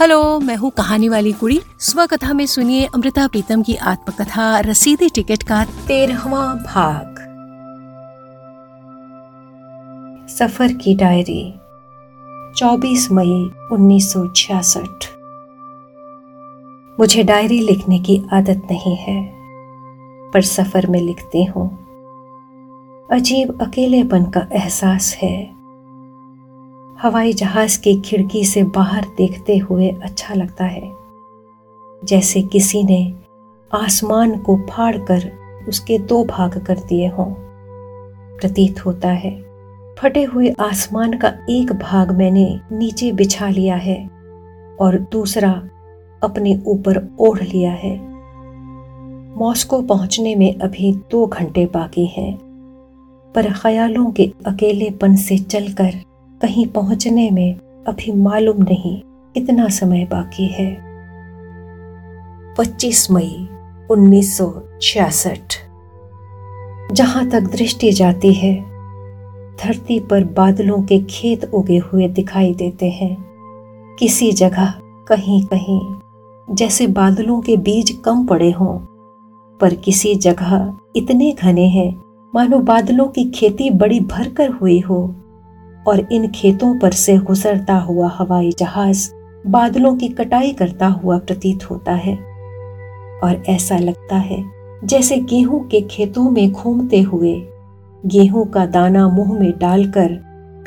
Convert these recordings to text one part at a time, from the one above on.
Hello, मैं हूँ कहानी वाली कुड़ी। स्व कथा में सुनिए अमृता प्रीतम की आत्मकथा, रसीदी टिकट का तेरहवा भाग। सफ़र की डायरी 24 मई 1966 मुझे डायरी लिखने की आदत नहीं है, पर सफ़र में लिखती हूँ। अजीब अकेलेपन का एहसास है। हवाई जहाज़ की खिड़की से बाहर देखते हुए अच्छा लगता है। जैसे किसी ने आसमान को फाड़कर उसके दो भाग कर दिए हों। प्रतीत होता है, फटे हुए आसमान का एक भाग मैंने नीचे बिछा लिया है और दूसरा अपने ऊपर ओढ़ लिया है। मॉस्को पहुँचने में अभी दो घंटे बाकी हैं, पर ख्यालों के अकेलेपन से चलकर कहीं पहुँचने में अभी मालूम नहीं कितना समय बाकी है। 25 मई 1966 जहाँ तक दृष्टि जाती है, धरती पर बादलों के खेत उगे हुए दिखाई देते हैं। किसी जगह कहीं कहीं जैसे बादलों के बीज कम पड़े हों, पर किसी जगह इतने घने हैं, मानो बादलों की खेती बड़ी भरकर हुई हो। और इन खेतों पर से गुजरता हुआ हवाई जहाज़ बादलों की कटाई करता हुआ प्रतीत होता है। और ऐसा लगता है जैसे गेहूँ के खेतों में घूमते हुए। गेहूँ का दाना मुँह में डालकर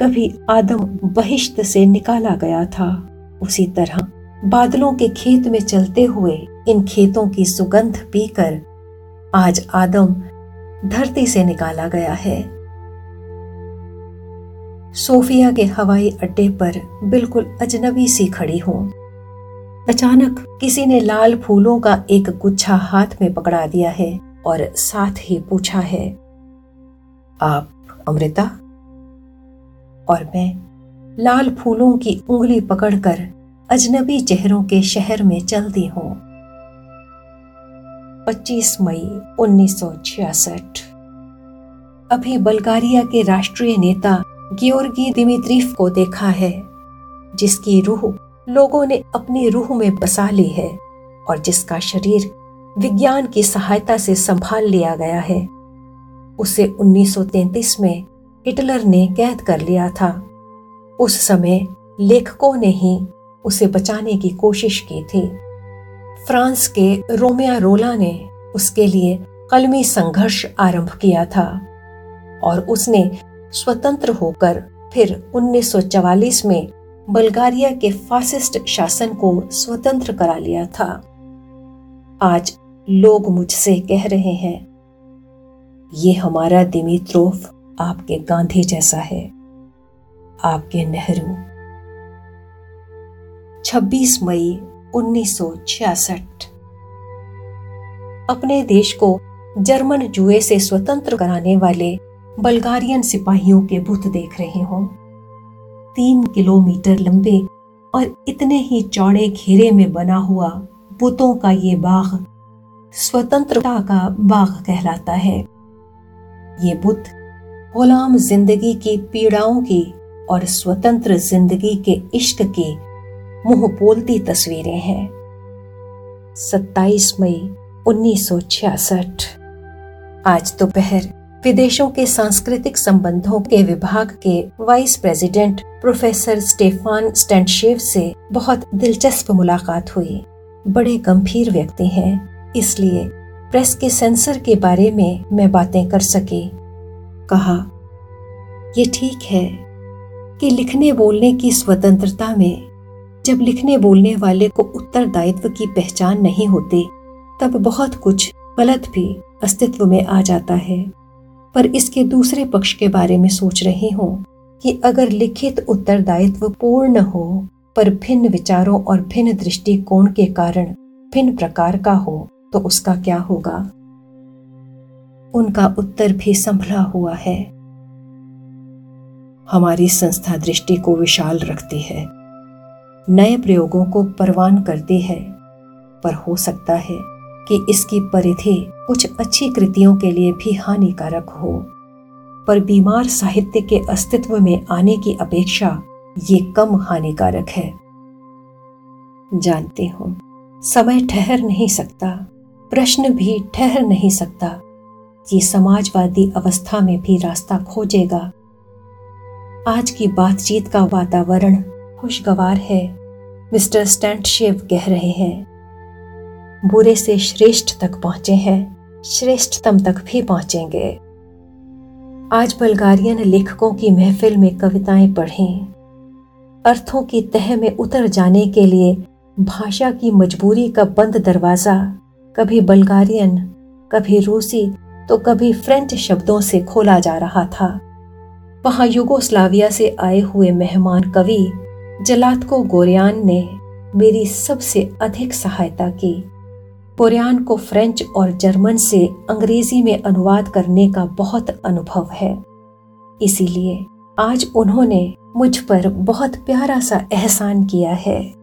कभी आदम बहिश्त से निकाला गया था। उसी तरह बादलों के खेत में चलते हुए इन खेतों की सुगंध पीकर आज आदम धरती से निकाला गया है। सोफिया के हवाई अड्डे पर बिल्कुल अजनबी सी खड़ी हूँ। अचानक किसी ने लाल फूलों का एक गुच्छा हाथ में पकड़ा दिया है और साथ ही पूछा है, आप अमृता? और मैं लाल फूलों की उंगली पकड़कर अजनबी चेहरों के शहर में चलती हूँ। 25 मई 1966 अभी बल्गारिया के राष्ट्रीय नेता गियोर्गी दिमित्रीफ को देखा है, जिसकी रूह लोगों ने अपनी रूह में बसा ली है और जिसका शरीर विज्ञान की सहायता से संभाल लिया गया है। उसे 1933 में हिटलर ने कैद कर लिया था। उस समय लेखकों ने ही उसे बचाने की कोशिश की थी। फ्रांस के रोमिया रोला ने उसके लिए कलमी संघर्ष आरंभ किया था और उसने स्वतंत्र होकर फिर 1944 में बल्गारिया के फासिस्ट शासन को स्वतंत्र करा लिया था। आज लोग मुझसे कह रहे हैं, ये हमारा दिमित्रोफ आपके गांधी जैसा है, आपके नेहरू। 26 मई 1966 अपने देश को जर्मन जुए से स्वतंत्र कराने वाले बल्गारियन सिपाहियों के बुत देख रहे हो। तीन किलोमीटर लंबे और इतने ही चौड़े घेरे में बना हुआ बुतों का ये बाग स्वतंत्रता का बाग कहलाता है। ये बुत गुलाम ज़िंदगी की पीड़ाओं की और स्वतंत्र ज़िंदगी के इश्क की मुँह बोलती तस्वीरें हैं। 27 मई 1966 आज दोपहर विदेशों के सांस्कृतिक संबंधों के विभाग के vice president professor Stefan Stanchev से बहुत दिलचस्प मुलाकात हुई। बड़े गंभीर व्यक्ति हैं, इसलिए प्रेस के सेंसर के बारे में मैं बातें कर सके। कहा, ये ठीक है कि लिखने बोलने की स्वतंत्रता में जब लिखने बोलने वाले को उत्तरदायित्व की पहचान नहीं होती, तब बहुत कुछ गलत भी अस्तित्व में आ जाता है। पर इसके दूसरे पक्ष के बारे में सोच रही हूँ कि अगर लिखित उत्तरदायित्व पूर्ण हो, पर भिन्न विचारों और भिन्न दृष्टिकोण के कारण भिन्न प्रकार का हो तो उसका क्या होगा? उनका उत्तर भी संभला हुआ है। हमारी संस्था दृष्टि को विशाल रखती है। नए प्रयोगों को परवान करती है, पर हो सकता है कि इसकी परिधि कुछ अच्छी कृतियों के लिए भी हानिकारक हो। पर बीमार साहित्य के अस्तित्व में आने की अपेक्षा ये कम हानिकारक है। जानती हूँ, समय ठहर नहीं सकता, प्रश्न भी ठहर नहीं सकता। ये समाजवादी अवस्था में भी रास्ता खोजेगा। आज की बातचीत का वातावरण खुशगवार है, मिस्टर स्टैंडशेव कह रहे हैं। बुरे से श्रेष्ठ तक पहुँचे हैं, श्रेष्ठतम तक भी पहुँचेंगे। आज बल्गारियन लेखकों की महफिल में कविताएँ पढ़ें। अर्थों की तह में उतर जाने के लिए भाषा की मजबूरी का बंद दरवाज़ा, कभी बल्गारियन, कभी रूसी तो कभी फ्रेंच शब्दों से खोला जा रहा था। वहाँ युगोस्लाविया से आए हुए मेहमान कवि जलातको गोरियान ने मेरी सबसे अधिक सहायता की। कोरियान को फ्रेंच और जर्मन से अंग्रेज़ी में अनुवाद करने का बहुत अनुभव है। इसीलिए आज उन्होंने मुझ पर बहुत प्यारा सा एहसान किया है।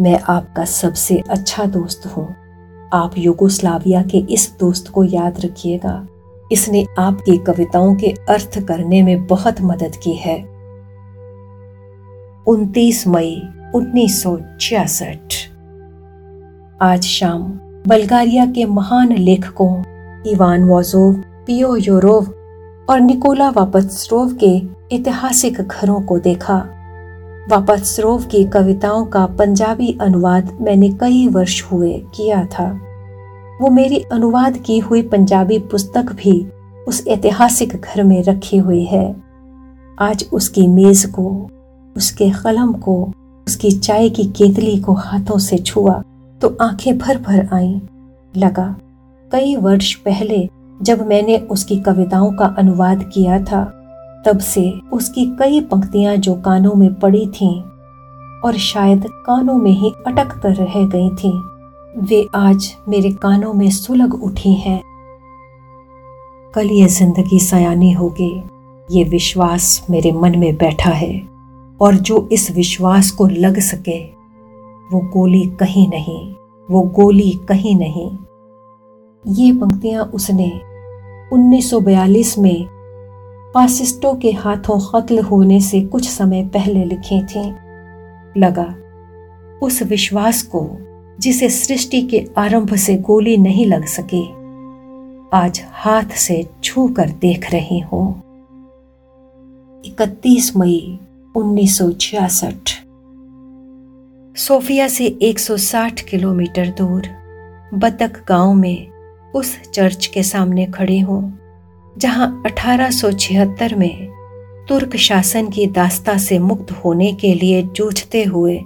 मैं आपका सबसे अच्छा दोस्त हूँ। आप युगोस्लाविया के इस दोस्त को याद रखिएगा। इसने आपकी कविताओं के अर्थ करने में बहुत मदद की है। 29 मई उन्नीस सौ छियासठ। आज शाम, बल्गारिया के महान लेखकों इवान वोजोव पियो योरोव और निकोला वापत्सरोव के ऐतिहासिक घरों को देखा। वापत्सरोव की कविताओं का पंजाबी अनुवाद मैंने कई वर्ष हुए किया था। वो मेरी अनुवाद की हुई पंजाबी पुस्तक भी उस ऐतिहासिक घर में रखी हुई है। आज उसकी मेज को, उसके कलम को, उसकी चाय की केतली को हाथों से छुआ। तो आँखें भर भर आईं। लगा कई वर्ष पहले जब मैंने उसकी कविताओं का अनुवाद किया था तब से उसकी कई पंक्तियाँ जो कानों में पड़ी थीं और शायद कानों में ही अटक कर रह गई थीं, वे आज मेरे कानों में सुलग उठी हैं। कल ये ज़िंदगी सयानी होगी ये विश्वास मेरे मन में बैठा है और जो इस विश्वास को लग सके वो गोली कहीं नहीं। वो गोली कहीं नहीं। ये पंक्तियाँ उसने 1942 में फासिस्टों के हाथों कत्ल होने से कुछ समय पहले लिखी थी। लगा, उस विश्वास को जिसे सृष्टि के आरंभ से गोली नहीं लग सकी, आज हाथ से छू कर देख रही हूँ। 31 मई 1966 सोफिया से 160 किलोमीटर दूर बतक गाँव में उस चर्च के सामने खड़ी हूँ, जहाँ 1876 में तुर्क शासन की दास्ता से मुक्त होने के लिए जूझते हुए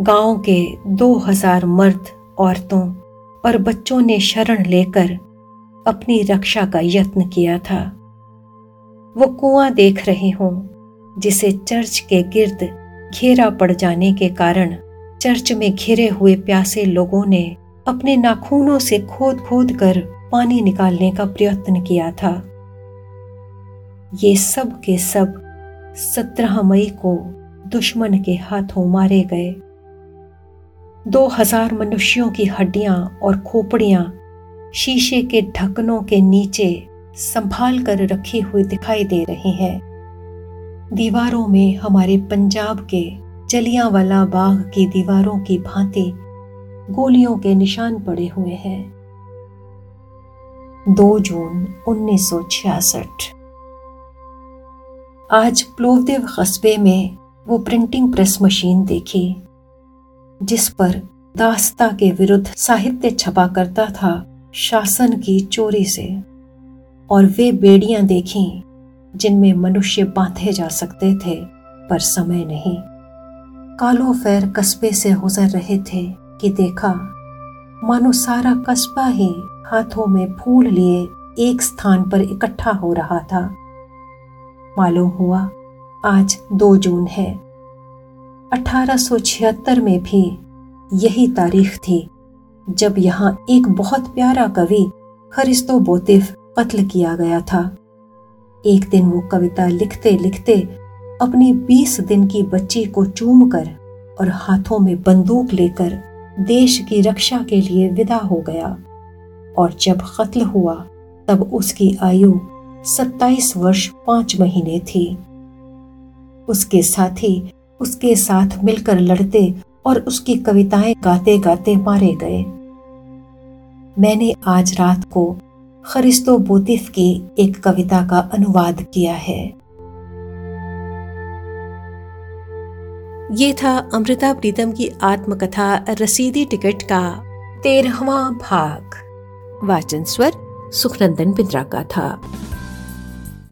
गाँव के 2000 मर्द, औरतों और बच्चों ने शरण लेकर अपनी रक्षा का यत्न किया था। वो कुआँ देख रहे हों, जिसे चर्च के गिर्द घेरा पड़ जाने के कारण चर्च में घिरे हुए प्यासे लोगों ने अपने नाखूनों से खोद खोद कर पानी निकालने का प्रयत्न किया था। ये सब के सब सत्रह मई को दुश्मन के हाथों मारे गए। दो हज़ार मनुष्यों की हड्डियाँ और खोपड़ियाँ शीशे के ढक्कनों के नीचे संभाल कर रखी हुई दिखाई दे रही हैं। दीवारों में हमारे पंजाब के जलियांवाला बाग की दीवारों की भांति गोलियों के निशान पड़े हुए हैं। 2 जून 1966 आज प्लोवदेव कस्बे में वो प्रिंटिंग प्रेस मशीन देखी, जिस पर दास्ता के विरुद्ध साहित्य छपा करता था शासन की चोरी से, और वे बेड़ियाँ देखी जिनमें मनुष्य बांधे जा सकते थे, पर समय नहीं। कालो फैर कस्बे से गुजर रहे थे कि देखा, मानो सारा कस्बा ही हाथों में फूल लिए एक स्थान पर इकट्ठा हो रहा था। मालूम हुआ, आज दो जून है। 1876 में भी यही तारीख थी, जब यहाँ एक बहुत प्यारा कवि खरिस्तो बोतिफ कत्ल किया गया था। एक दिन वो कविता लिखते लिखते अपनी 20 दिन की बच्ची को चूम कर और हाथों में बंदूक लेकर देश की रक्षा के लिए विदा हो गया। और जब कत्ल हुआ, तब उसकी आयु 27 वर्ष पाँच महीने थी। उसके साथी उसके साथ मिलकर लड़ते और उसकी कविताएँ गाते गाते मारे गए। मैंने आज रात को खरिस्तो बोतिफ की एक कविता का अनुवाद किया है। ये था अमृता प्रीतम की आत्मकथा रसीदी टिकट का तेरहवा भाग। वाचन स्वर सुखनंदन बिंद्रा का था।